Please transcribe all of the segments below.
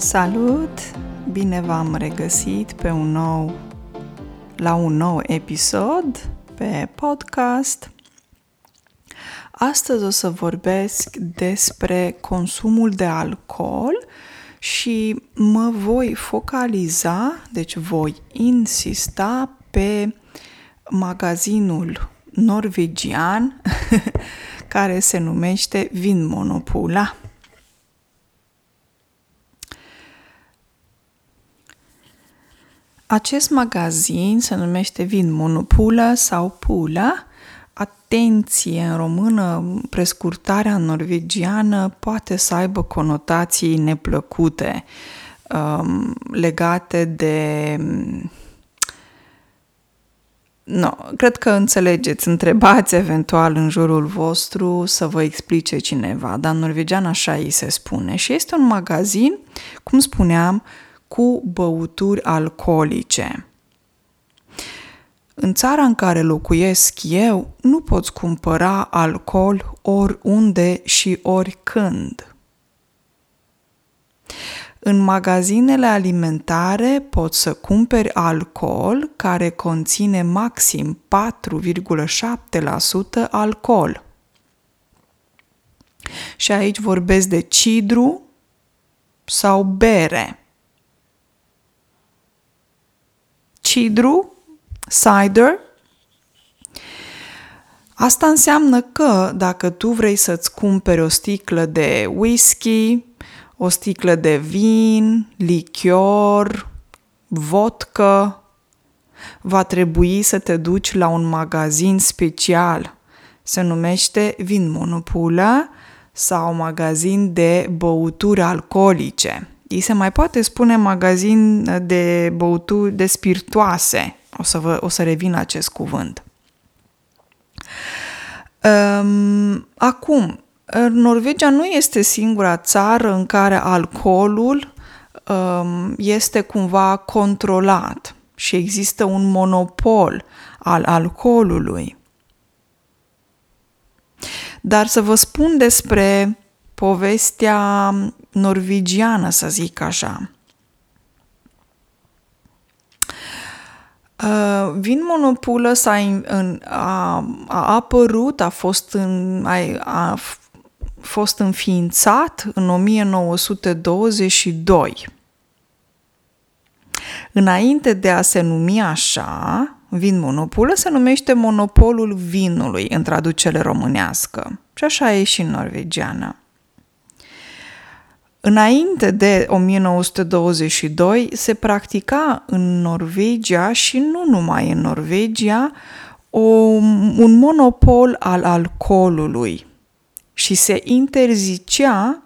Salut! Bine v-am regăsit pe un nou, la un nou episod pe podcast. Astăzi o să vorbesc despre consumul de alcool și mă voi focaliza, deci voi insista pe magazinul norvegian care se numește Vin Monopula. Acest magazin se numește Vin Monopula sau Pula. Atenție, în română, prescurtarea norvegiană poate să aibă conotații neplăcute um, legate de No, cred că înțelegeți, întrebați eventual în jurul vostru să vă explice cineva, dar în norvegian așa îi se spune. Și este un magazin, cum spuneam, cu băuturi alcoolice. În țara în care locuiesc eu, nu poți cumpăra alcool oriunde și oricând. În magazinele alimentare poți să cumperi alcool care conține maxim 4,7% alcool. Și aici vorbesc de cidru sau bere. Cidru, cider. Asta înseamnă că dacă tu vrei să-ți cumperi o sticlă de whisky, o sticlă de vin, lichior, vodka, va trebui să te duci la un magazin special. Se numește Vin Monopula sau magazin de băuturi alcoolice. Ei se mai poate spune magazin de băuturi de spiritoase. O să, vă, o să revin la acest cuvânt. Um, acum, Norvegia nu este singura țară în care alcoolul um, este cumva controlat și există un monopol al alcoolului. Dar să vă spun despre povestea norvegiană, să zic așa. Uh, Vin Monopolă s-a, în, a, a apărut, a fost, în, a, a fost înființat în 1922. Înainte de a se numi așa, Vin Monopolă se numește Monopolul Vinului în traducere românească. Și așa e și în norvegiană. Înainte de 1922 se practica în Norvegia și nu numai în Norvegia o, un monopol al alcoolului și se interzicea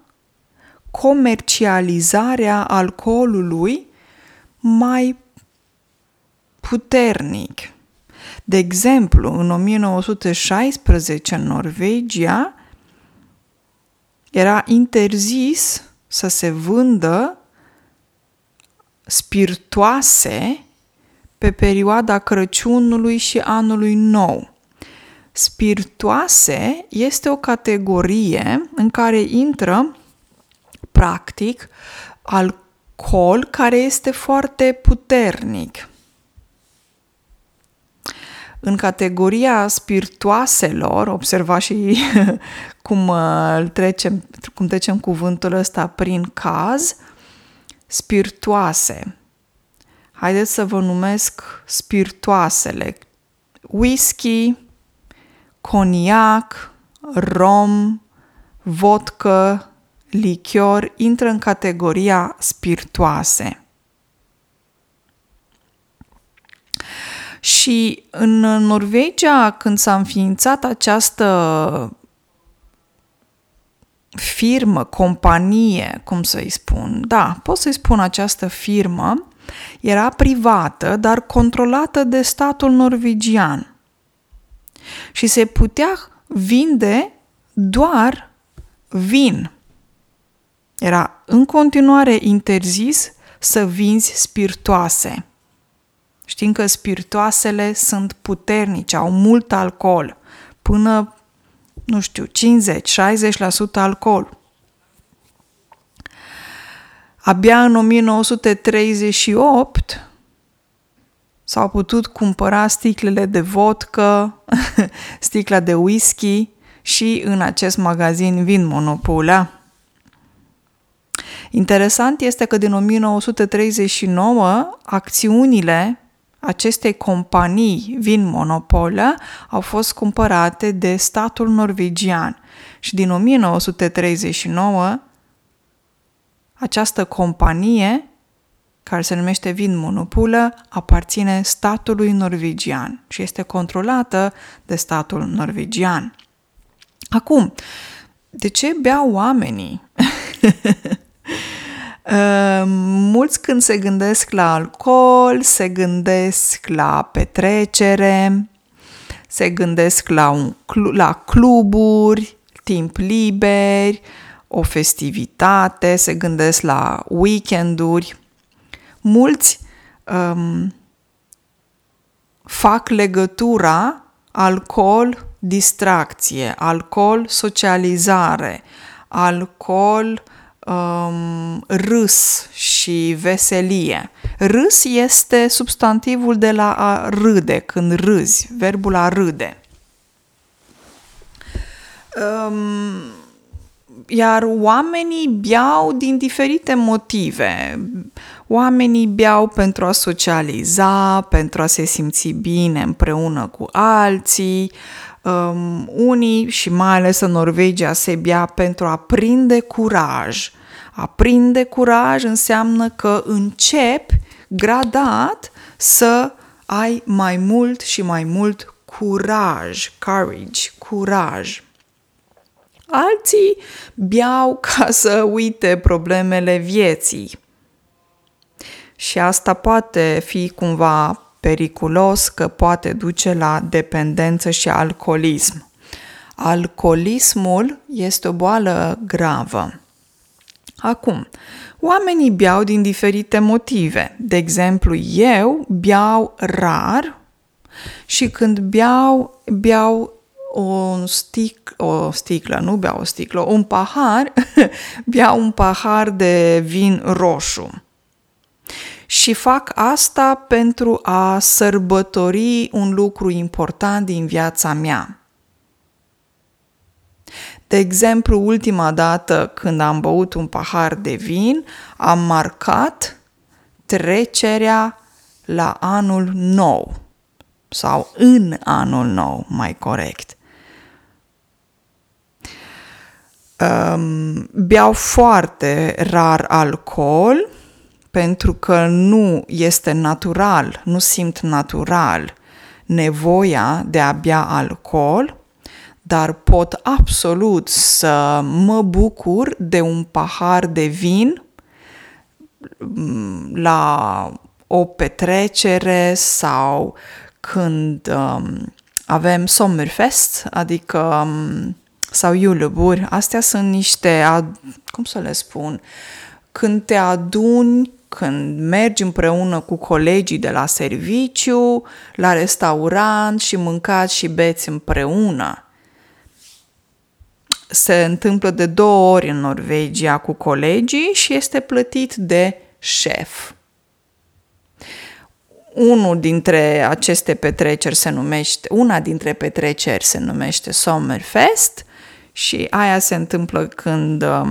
comercializarea alcoolului mai puternic. De exemplu, în 1916 în Norvegia era interzis să se vândă spiritoase pe perioada Crăciunului și Anului Nou. Spiritoase este o categorie în care intră, practic, alcool care este foarte puternic. În categoria spiritoaselor, observați și cum, uh, trecem, cum trecem cuvântul ăsta prin caz, spiritoase. Haideți să vă numesc spiritoasele. Whisky, coniac, rom, vodka, lichior intră în categoria spiritoase. Și în Norvegia, când s-a înființat această firmă, companie, cum să-i spun, da, pot să-i spun această firmă, era privată, dar controlată de statul norvegian. Și se putea vinde doar vin. Era în continuare interzis să vinzi spiritoase. Știm că spiritoasele sunt puternice, au mult alcool, până, nu știu, 50-60% alcool. Abia în 1938 s-au putut cumpăra sticlele de vodcă, sticla de whisky și în acest magazin Vin Monopola. Interesant este că din 1939 acțiunile acestei companii Vin Monopola au fost cumpărate de statul norvegian și din 1939 această companie care se numește Vin Monopolă, aparține statului norvegian și este controlată de statul norvegian. Acum, de ce beau oamenii? Uh, mulți când se gândesc la alcool, se gândesc la petrecere, se gândesc la, un, la cluburi, timp liber, o festivitate, se gândesc la weekenduri. Mulți um, fac legătura alcool, distracție, alcool, socializare, alcool, um, râs și veselie. Râs este substantivul de la a râde, când râzi, verbul a râde. Um, iar oamenii beau din diferite motive. Oamenii beau pentru a socializa, pentru a se simți bine împreună cu alții. Um, unii, și mai ales în Norvegia, se bea pentru a prinde curaj. A prinde curaj înseamnă că începi gradat să ai mai mult și mai mult curaj, courage, curaj. Alții beau ca să uite problemele vieții. Și asta poate fi cumva periculos, că poate duce la dependență și alcoolism. Alcoolismul este o boală gravă. Acum, oamenii beau din diferite motive. De exemplu, eu beau rar și când beau, beau o, stic, o sticlă, nu beau o sticlă, un pahar, beau un pahar de vin roșu. Și fac asta pentru a sărbători un lucru important din viața mea. De exemplu, ultima dată când am băut un pahar de vin, am marcat trecerea la anul nou sau în anul nou, mai corect. Um, beau foarte rar alcool pentru că nu este natural, nu simt natural nevoia de a bea alcool, dar pot absolut să mă bucur de un pahar de vin mm, la o petrecere sau când um, avem Sommerfest, adică um, sau iuluburi, astea sunt niște, cum să le spun, când te aduni, când mergi împreună cu colegii de la serviciu, la restaurant și mâncați și beți împreună. Se întâmplă de două ori în Norvegia cu colegii și este plătit de șef. Unul dintre aceste petreceri se numește, una dintre petreceri se numește Sommerfest și aia se întâmplă când uh,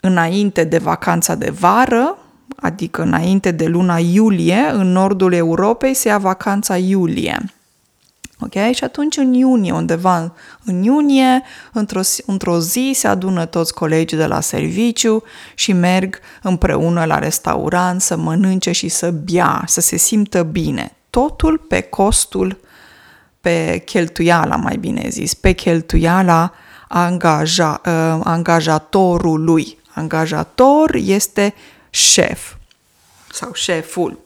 înainte de vacanța de vară, adică înainte de luna iulie, în nordul Europei se ia vacanța iulie. Ok? Și atunci în iunie, undeva în iunie, într-o, într-o zi se adună toți colegii de la serviciu și merg împreună la restaurant să mănânce și să bea, să se simtă bine. Totul pe costul pe cheltuiala, mai bine zis, pe cheltuiala angaja, uh, angajatorului. Angajator este șef sau șeful.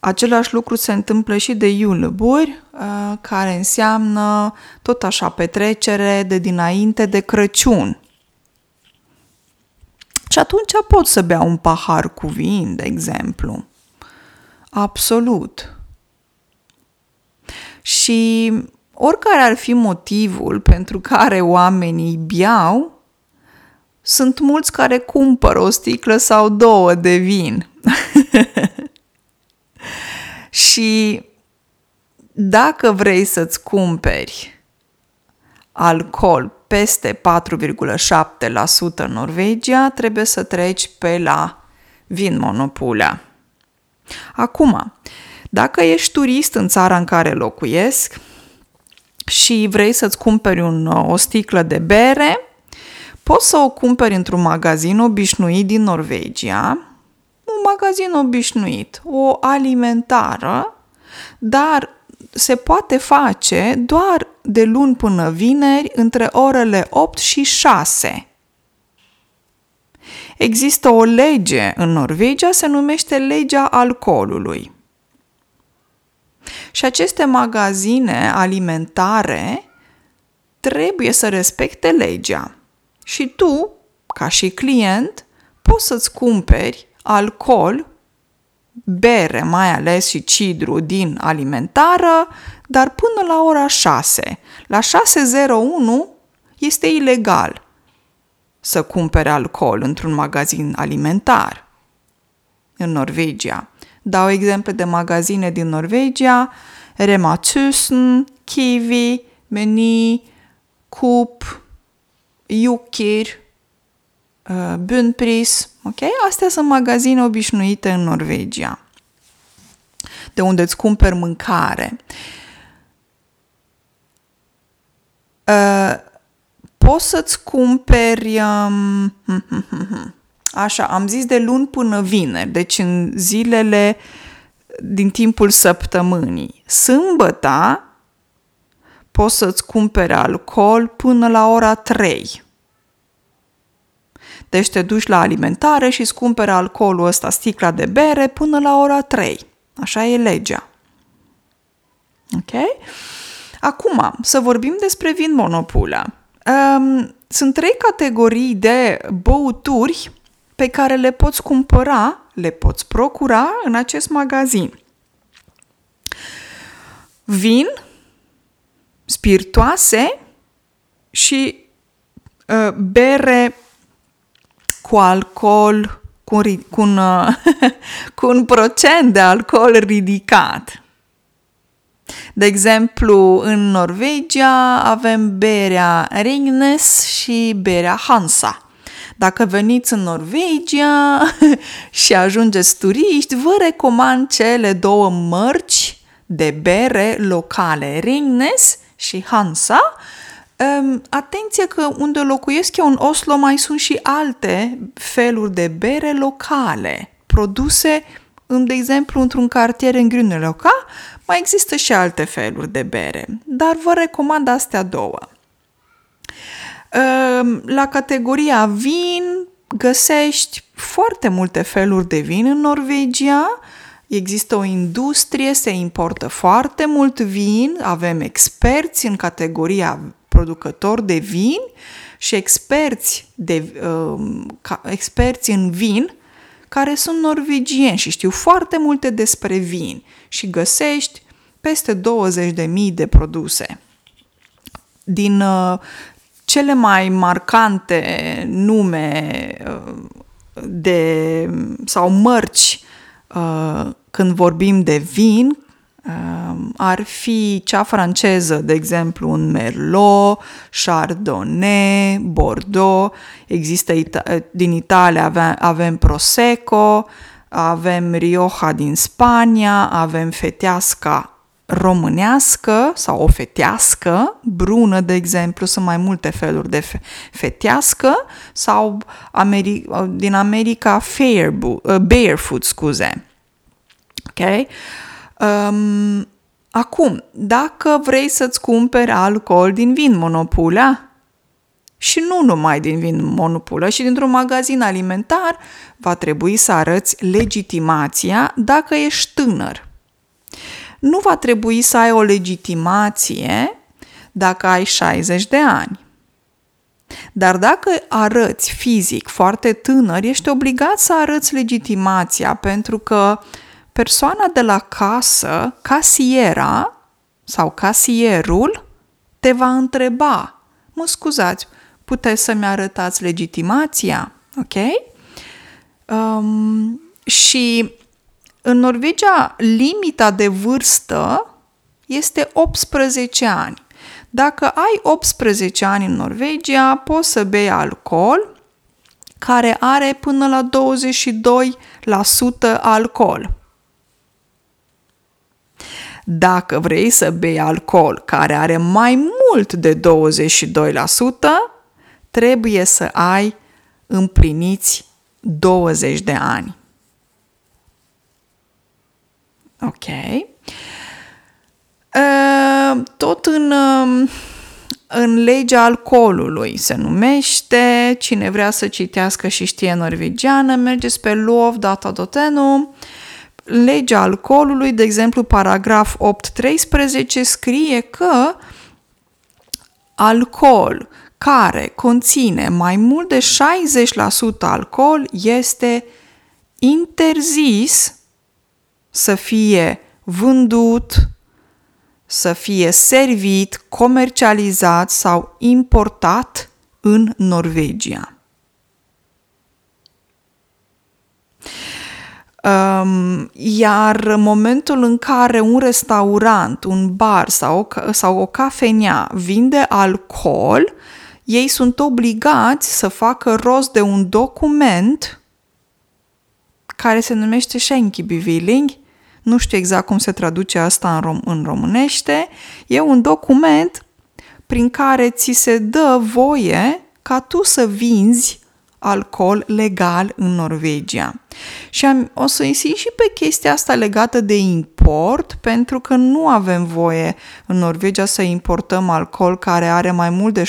Același lucru se întâmplă și de iulăburi, uh, care înseamnă tot așa petrecere de dinainte de Crăciun. Și atunci pot să bea un pahar cu vin, de exemplu. Absolut. Și oricare ar fi motivul pentru care oamenii biau, sunt mulți care cumpără o sticlă sau două de vin. și dacă vrei să-ți cumperi alcool peste 4,7% în Norvegia, trebuie să treci pe la vin monopulea. Acum, dacă ești turist în țara în care locuiesc și vrei să-ți cumperi un, o sticlă de bere, poți să o cumperi într-un magazin obișnuit din Norvegia, un magazin obișnuit, o alimentară, dar se poate face doar de luni până vineri între orele 8 și 6. Există o lege în Norvegia, se numește legea alcoolului. Și aceste magazine alimentare trebuie să respecte legea. Și tu, ca și client, poți să-ți cumperi alcool, bere mai ales și cidru din alimentară, dar până la ora 6. La 6.01 este ilegal să cumpere alcool într-un magazin alimentar în Norvegia. Dau exemple de magazine din Norvegia, Rema 1000, Kiwi, Meny, Coop, Jukir, uh, Bunpris, ok? Astea sunt magazine obișnuite în Norvegia, de unde îți cumperi mâncare. Uh, poți să-ți cumperi um, Așa, am zis de luni până vineri, deci în zilele din timpul săptămânii. Sâmbăta poți să-ți cumpere alcool până la ora 3. Deci te duci la alimentare și îți cumpere alcoolul ăsta, sticla de bere, până la ora 3. Așa e legea. Ok? Acum, să vorbim despre vin monopula. Um, sunt trei categorii de băuturi pe care le poți cumpăra, le poți procura în acest magazin. Vin, spiritoase și uh, bere cu alcool, cu, cu, un, uh, cu un procent de alcool ridicat. De exemplu, în Norvegia avem berea Ringnes și berea Hansa. Dacă veniți în Norvegia și ajungeți turiști, vă recomand cele două mărci de bere locale, Ringnes și Hansa. Um, atenție că unde locuiesc eu în Oslo mai sunt și alte feluri de bere locale, produse, de exemplu, într-un cartier în Grüneloca, mai există și alte feluri de bere, dar vă recomand astea două. Ehm, la categoria vin găsești foarte multe feluri de vin în Norvegia. Există o industrie, se importă foarte mult vin, avem experți în categoria producător de vin și experți, de, uh, ca, experți în vin care sunt norvegieni și știu foarte multe despre vin și găsești peste 20.000 de produse. Din uh, cele mai marcante nume uh, de, sau mărci uh, când vorbim de vin uh, ar fi cea franceză, de exemplu, un Merlot, Chardonnay, Bordeaux, există din Italia avem, avem Prosecco, avem Rioja din Spania, avem Feteasca românească sau o fetească, brună, de exemplu, sunt mai multe feluri de fe- fetească, sau Ameri- din America fair, uh, barefoot, scuze. Ok? Um, acum, dacă vrei să-ți cumperi alcool din vin monopula, și nu numai din vin monopulă, și dintr-un magazin alimentar, va trebui să arăți legitimația dacă ești tânăr nu va trebui să ai o legitimație dacă ai 60 de ani. Dar dacă arăți fizic foarte tânăr, ești obligat să arăți legitimația pentru că persoana de la casă, casiera sau casierul, te va întreba, mă scuzați, Puteți să-mi arătați legitimația, ok? Um, și în Norvegia, limita de vârstă este 18 ani. Dacă ai 18 ani în Norvegia, poți să bei alcool care are până la 22% alcool. Dacă vrei să bei alcool care are mai mult de 22%, trebuie să ai împliniți 20 de ani. Ok. Uh, tot în, uh, în legea alcoolului se numește, cine vrea să citească și știe norvegiană, mergeți pe lov data dotenu. Legea alcoolului, de exemplu, paragraf 8.13 scrie că alcool care conține mai mult de 60% alcool este interzis să fie vândut, să fie servit, comercializat sau importat în Norvegia. Um, iar în momentul în care un restaurant, un bar sau o, sau o cafenea vinde alcool, ei sunt obligați să facă rost de un document care se numește Schenkibevilling, nu știu exact cum se traduce asta în, rom- în românește, e un document prin care ți se dă voie ca tu să vinzi alcool legal în Norvegia. Și am, o să insist și pe chestia asta legată de import, pentru că nu avem voie în Norvegia să importăm alcool care are mai mult de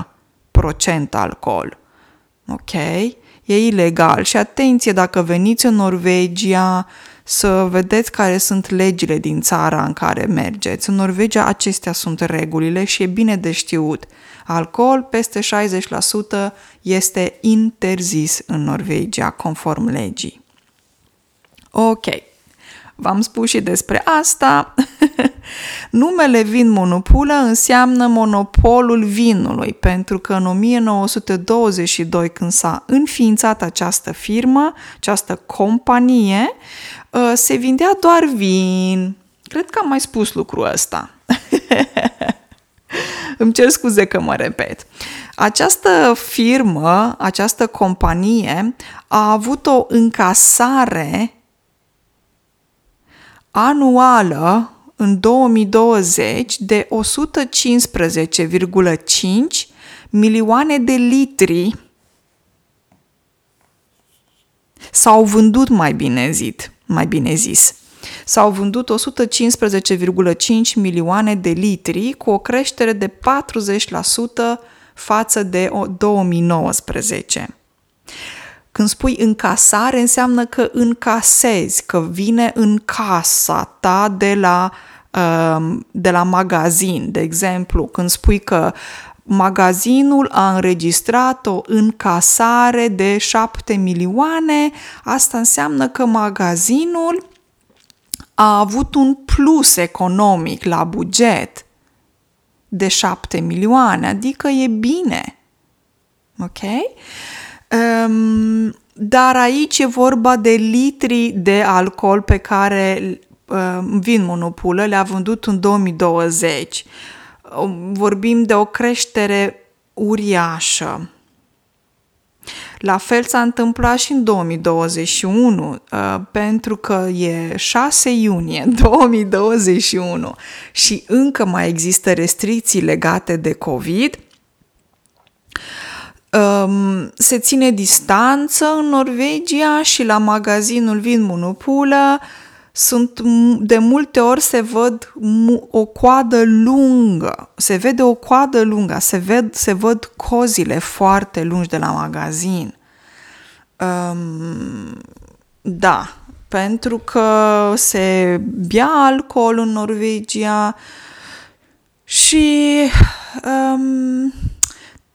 60% procent alcool. Ok? E ilegal și atenție dacă veniți în Norvegia să vedeți care sunt legile din țara în care mergeți. În Norvegia acestea sunt regulile și e bine de știut. Alcool peste 60% este interzis în Norvegia, conform legii. Ok, v-am spus și despre asta. Numele Vin Monopulă înseamnă monopolul vinului, pentru că în 1922, când s-a înființat această firmă, această companie, ă, se vindea doar vin. Cred că am mai spus lucrul ăsta. Îmi cer scuze că mă repet. Această firmă, această companie a avut o încasare anuală în 2020 de 115,5 milioane de litri s-au vândut mai bine zis, mai bine zis. S-au vândut 115,5 milioane de litri cu o creștere de 40% față de 2019. Când spui încasare, înseamnă că încasezi, că vine în casa ta de la, um, de la magazin. De exemplu, când spui că magazinul a înregistrat o încasare de 7 milioane, asta înseamnă că magazinul a avut un plus economic la buget de 7 milioane, adică e bine. Ok? Um, dar aici e vorba de litri de alcool pe care um, Vin Monopulă le-a vândut în 2020. Um, vorbim de o creștere uriașă. La fel s-a întâmplat și în 2021, uh, pentru că e 6 iunie 2021 și încă mai există restricții legate de COVID. Um, se ține distanță în Norvegia și la magazinul Vin Monopulă. Sunt de multe ori se văd o coadă lungă, se vede o coadă lungă, se, ved, se văd cozile foarte lungi de la magazin. Um, da, pentru că se bea alcool în Norvegia și um,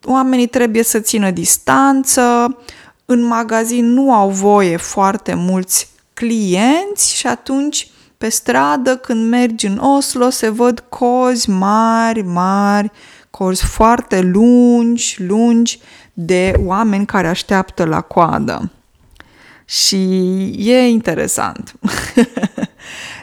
oamenii trebuie să țină distanță. În magazin nu au voie foarte mulți clienți și atunci pe stradă când mergi în Oslo se văd cozi mari, mari, corzi foarte lungi, lungi de oameni care așteaptă la coadă. Și e interesant.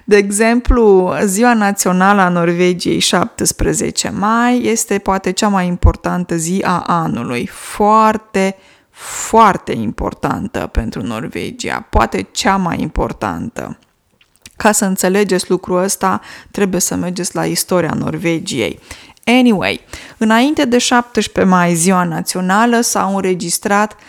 De exemplu, Ziua Națională a Norvegiei, 17 mai, este poate cea mai importantă zi a anului. Foarte, foarte importantă pentru Norvegia. Poate cea mai importantă. Ca să înțelegeți lucrul ăsta, trebuie să mergeți la istoria Norvegiei. Anyway, înainte de 17 mai, ziua națională, s-au înregistrat 50.000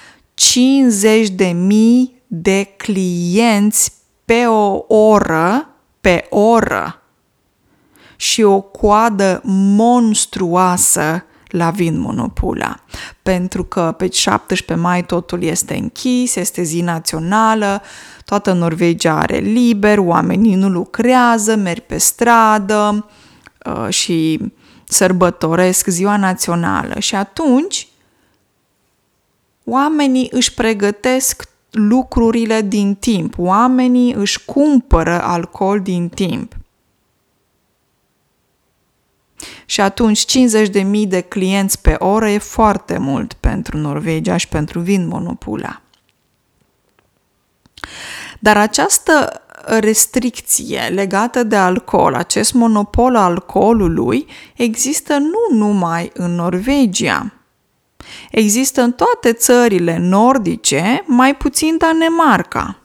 de clienți pe o oră, pe oră și o coadă monstruoasă la Vin Monopula. Pentru că pe 17 mai totul este închis, este zi națională, toată Norvegia are liber, oamenii nu lucrează, merg pe stradă uh, și sărbătoresc ziua națională. Și atunci oamenii își pregătesc lucrurile din timp. Oamenii își cumpără alcool din timp. Și atunci 50.000 de clienți pe oră e foarte mult pentru Norvegia și pentru vin monopula. Dar această restricție legată de alcool, acest monopol al alcoolului, există nu numai în Norvegia. Există în toate țările nordice, mai puțin Danemarca.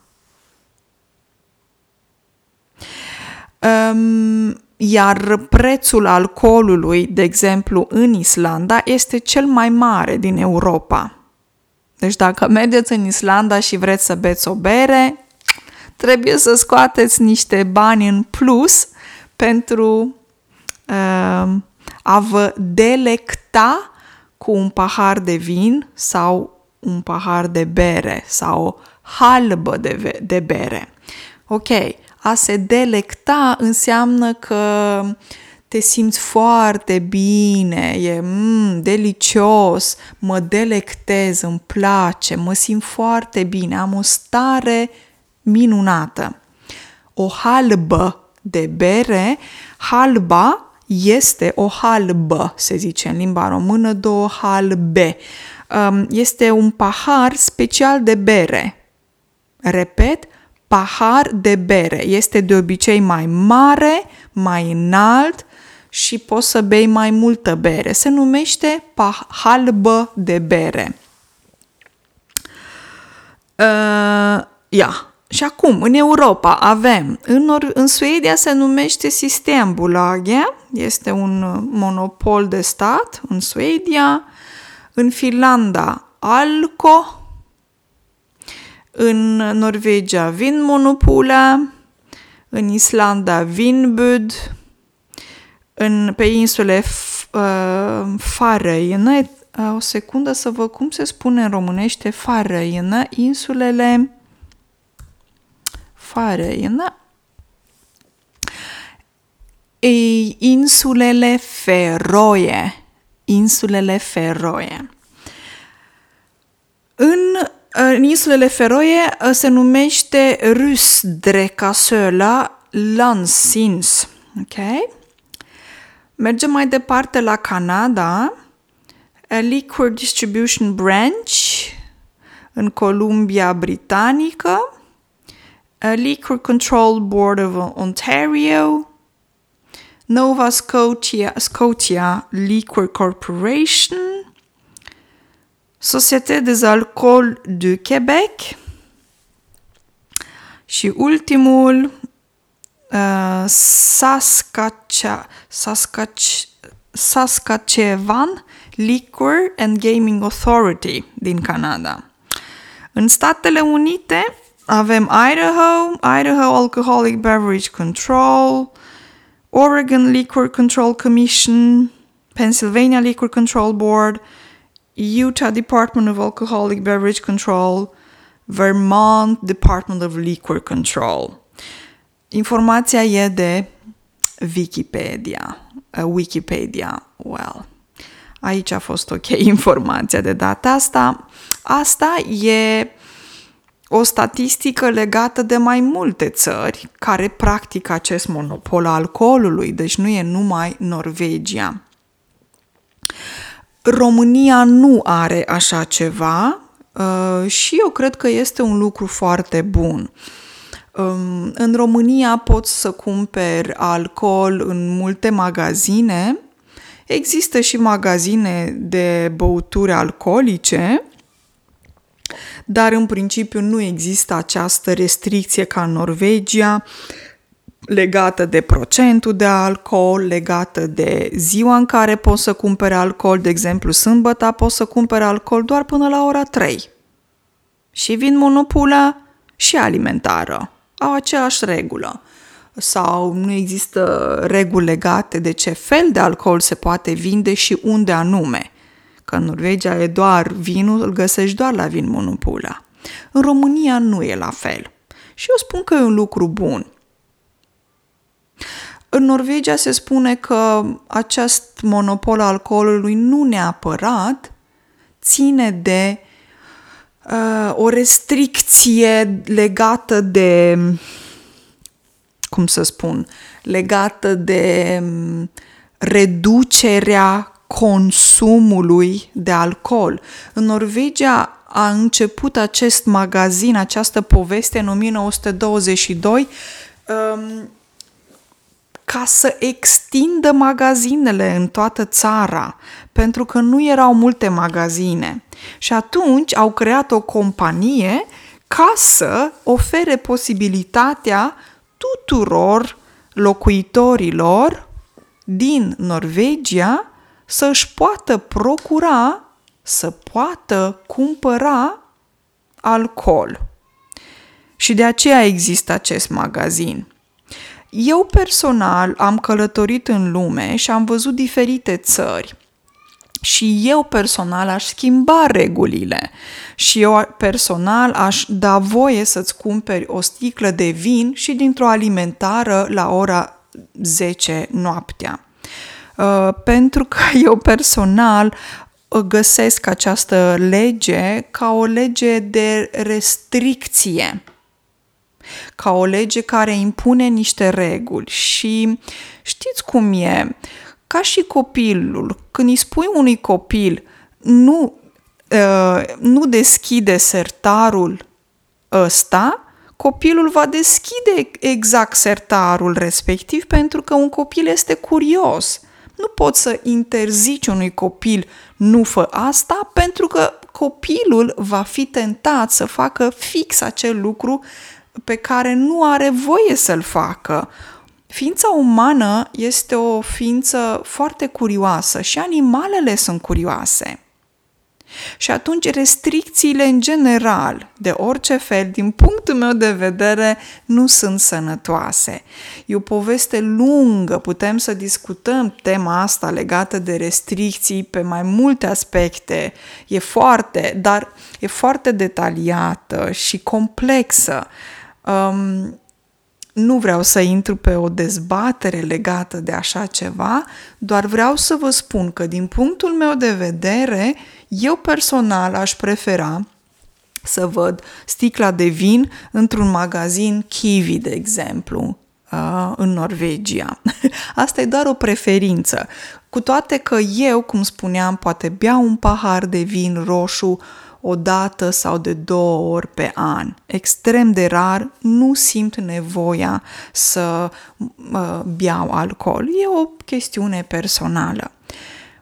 Um, iar prețul alcoolului, de exemplu, în Islanda, este cel mai mare din Europa. Deci dacă mergeți în Islanda și vreți să beți o bere, trebuie să scoateți niște bani în plus pentru uh, a vă delecta cu un pahar de vin sau un pahar de bere sau o halbă de, de bere. Ok, a se delecta înseamnă că te simți foarte bine, e mm, delicios, mă delectez, îmi place, mă simt foarte bine, am o stare minunată. O halbă de bere, halba este o halbă, se zice în limba română, două halbe. Um, este un pahar special de bere. Repet, pahar de bere. Este de obicei mai mare, mai înalt și poți să bei mai multă bere. Se numește halbă de bere. Uh, ia, și acum, în Europa avem, în, Nor- în Suedia se numește Systembolaget, este un monopol de stat în Suedia, în Finlanda Alco, în Norvegia Vinmonopola, în Islanda Vinbud, în, pe insule uh, Farăină, uh, o secundă să văd cum se spune în românește Farăină, insulele Färöarna. I insulele Feroe. Insulele Feroe. În, în insulele Feroe se numește Rusdrekasöla Lansins. Ok? Mergem mai departe la Canada. A Liquor Distribution Branch în Columbia Britanică a Liquor Control Board of Ontario, Nova Scotia, Scotia Liquor Corporation, Société des Alcools du Québec și ultimul uh, Saskatchewan, Saskatchewan Liquor and Gaming Authority din Canada. În Statele Unite avem Idaho, Idaho Alcoholic Beverage Control, Oregon Liquor Control Commission, Pennsylvania Liquor Control Board, Utah Department of Alcoholic Beverage Control, Vermont Department of Liquor Control. Informația e de Wikipedia. Uh, Wikipedia, well. Aici a fost ok informația de data asta. Asta e o statistică legată de mai multe țări care practică acest monopol al alcoolului, deci nu e numai Norvegia. România nu are așa ceva uh, și eu cred că este un lucru foarte bun. Um, în România poți să cumperi alcool în multe magazine. Există și magazine de băuturi alcoolice, dar în principiu nu există această restricție ca în Norvegia legată de procentul de alcool, legată de ziua în care poți să cumpere alcool, de exemplu sâmbătă poți să cumpere alcool doar până la ora 3. Și vin monopula și alimentară. Au aceeași regulă. Sau nu există reguli legate de ce fel de alcool se poate vinde și unde anume. Că în Norvegia e doar vinul, îl găsești doar la vin monopula. În România nu e la fel. Și eu spun că e un lucru bun – în Norvegia se spune că acest monopol al alcoolului nu neapărat ține de uh, o restricție legată de, cum să spun, legată de um, reducerea consumului de alcool. În Norvegia a început acest magazin, această poveste în 1922 um, ca să extindă magazinele în toată țara, pentru că nu erau multe magazine. Și atunci au creat o companie ca să ofere posibilitatea tuturor locuitorilor din Norvegia să își poată procura, să poată cumpăra alcool. Și de aceea există acest magazin. Eu personal am călătorit în lume și am văzut diferite țări. Și eu personal aș schimba regulile și eu personal aș da voie să-ți cumperi o sticlă de vin și dintr-o alimentară la ora 10 noaptea. Uh, pentru că eu personal găsesc această lege ca o lege de restricție. Ca o lege care impune niște reguli. Și știți cum e, ca și copilul, când îi spui unui copil nu, uh, nu deschide sertarul ăsta, copilul va deschide exact sertarul respectiv pentru că un copil este curios. Nu poți să interzici unui copil nu fă asta pentru că copilul va fi tentat să facă fix acel lucru pe care nu are voie să-l facă. Ființa umană este o ființă foarte curioasă și animalele sunt curioase. Și atunci restricțiile în general, de orice fel, din punctul meu de vedere, nu sunt sănătoase. E o poveste lungă, putem să discutăm tema asta legată de restricții pe mai multe aspecte. E foarte, dar e foarte detaliată și complexă. Um, nu vreau să intru pe o dezbatere legată de așa ceva, doar vreau să vă spun că din punctul meu de vedere, eu personal aș prefera să văd sticla de vin într-un magazin Kiwi, de exemplu, în Norvegia. Asta e doar o preferință. Cu toate că eu, cum spuneam, poate beau un pahar de vin roșu o dată sau de două ori pe an. Extrem de rar, nu simt nevoia să uh, beau alcool. E o chestiune personală.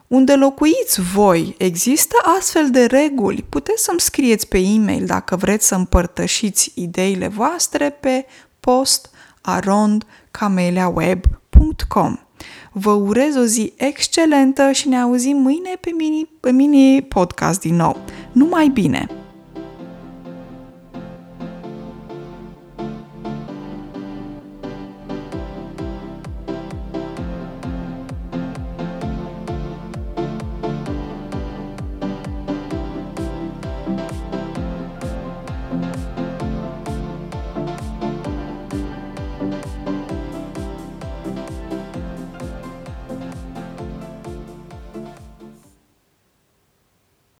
Unde locuiți voi, există astfel de reguli? Puteți să-mi scrieți pe e-mail dacă vreți să împărtășiți ideile voastre pe postarondcameliaweb.com. Vă urez o zi excelentă și ne auzim mâine pe mini, pe mini podcast din nou. Numai bine!